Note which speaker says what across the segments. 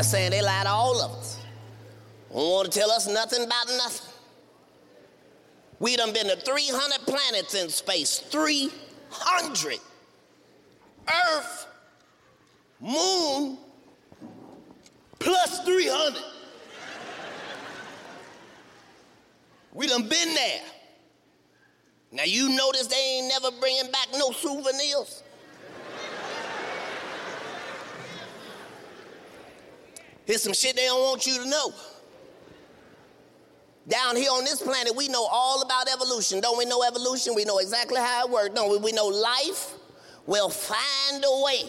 Speaker 1: They're saying they lie to all of us. Don't want to tell us nothing about nothing. We done been to 300 planets in space. 300. Earth, moon, plus 300. We done been there. Now you notice they ain't never bringing back no souvenirs. Here's some shit they don't want you to know. Down here on this planet, we know all about evolution. Don't we know evolution? We know exactly how it works. Don't we? We know life will find a way.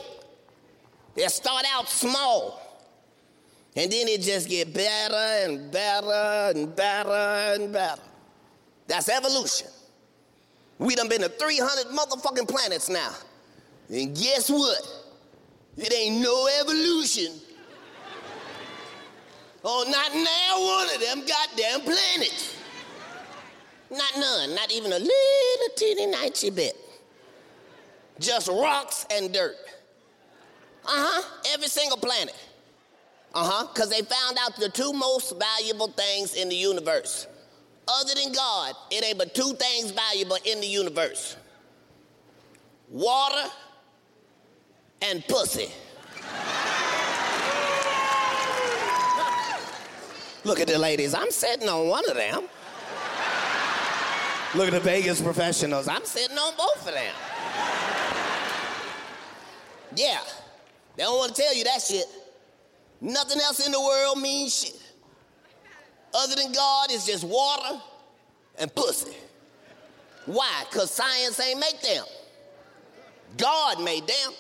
Speaker 1: They'll start out small. And then it just get better and better and better and better. That's evolution. We done been to 300 motherfucking planets now. And guess what? It ain't no evolution Oh, not now one of them goddamn planets. Not none, not even a little teeny ninety bit. Just rocks and dirt. Uh huh, every single planet. Uh huh, because they found out the two most valuable things in the universe. Other than God, it ain't but two things valuable in the universe water and pussy. Look at the ladies. I'm sitting on one of them. Look at the Vegas professionals. I'm sitting on both of them. Yeah. They don't want to tell you that shit. Nothing else in the world means shit. Other than God, it's just water and pussy. Why? Because science ain't make them. God made them.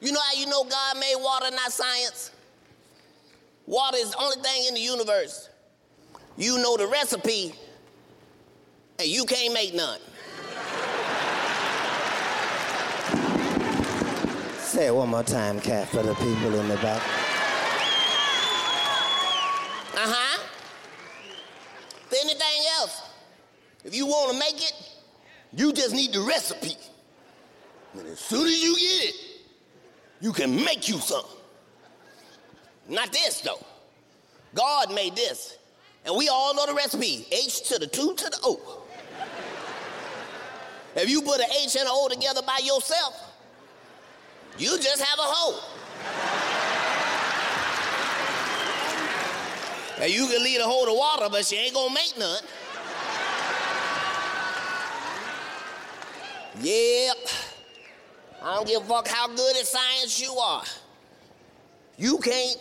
Speaker 1: You know how you know God made water, not science? Water is the only thing in the universe. You know the recipe, and you can't make none. Say it one more time, Cat, for the people in the back. Uh huh. For anything else, if you want to make it, you just need the recipe. And as soon as you get it, you can make you something. Not this, though. God made this. And we all know the recipe H to the 2 to the O. If you put an H and an O together by yourself, you just have a hole. and you can lead a hole to water, but she ain't gonna make none. Yep. I don't give a fuck how good at science you are. You can't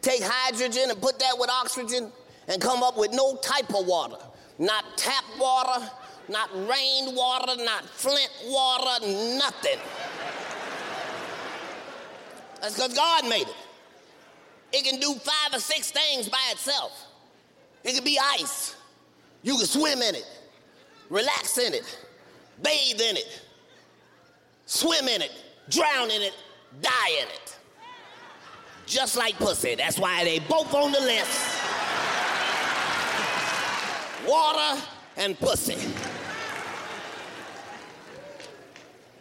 Speaker 1: take hydrogen and put that with oxygen and come up with no type of water. Not tap water, not rain water, not Flint water, nothing. That's because God made it. It can do five or six things by itself. It can be ice. You can swim in it, relax in it, bathe in it, swim in it, drown in it, die in it just like pussy. That's why they both on the list. Water and pussy.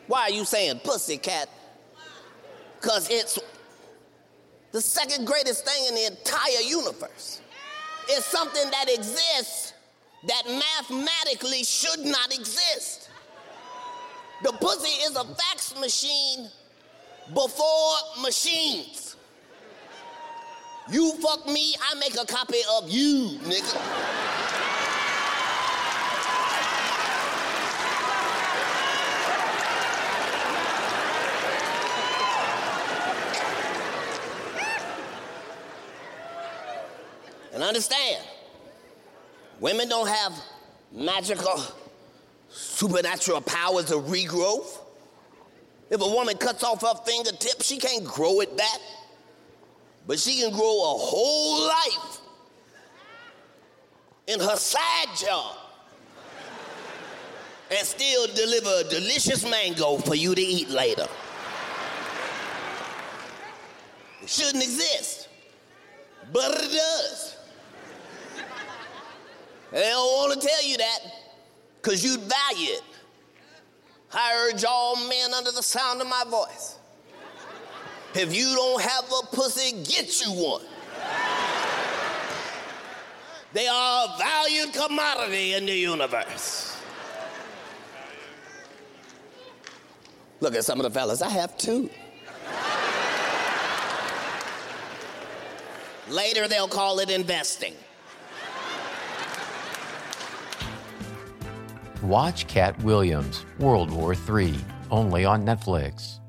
Speaker 1: Why are you saying pussy cat? Because it's the second greatest thing in the entire universe. It's something that exists that mathematically should not exist. The pussy is a fax machine before machines. You fuck me, I make a copy of you, nigga. And understand, women don't have magical, supernatural powers of regrowth. If a woman cuts off her fingertip, she can't grow it back. But she can grow a whole life in her side job and still deliver a delicious mango for you to eat later. It shouldn't exist, but it does. And they don't want to tell you that because you'd value it. I urge all men under the sound of my voice. If you don't have a pussy, get you one. They are a valued commodity in the universe. Look at some of the fellas. I have two. Later, they'll call it investing.
Speaker 2: Watch Katt Williams, World War III, only on Netflix.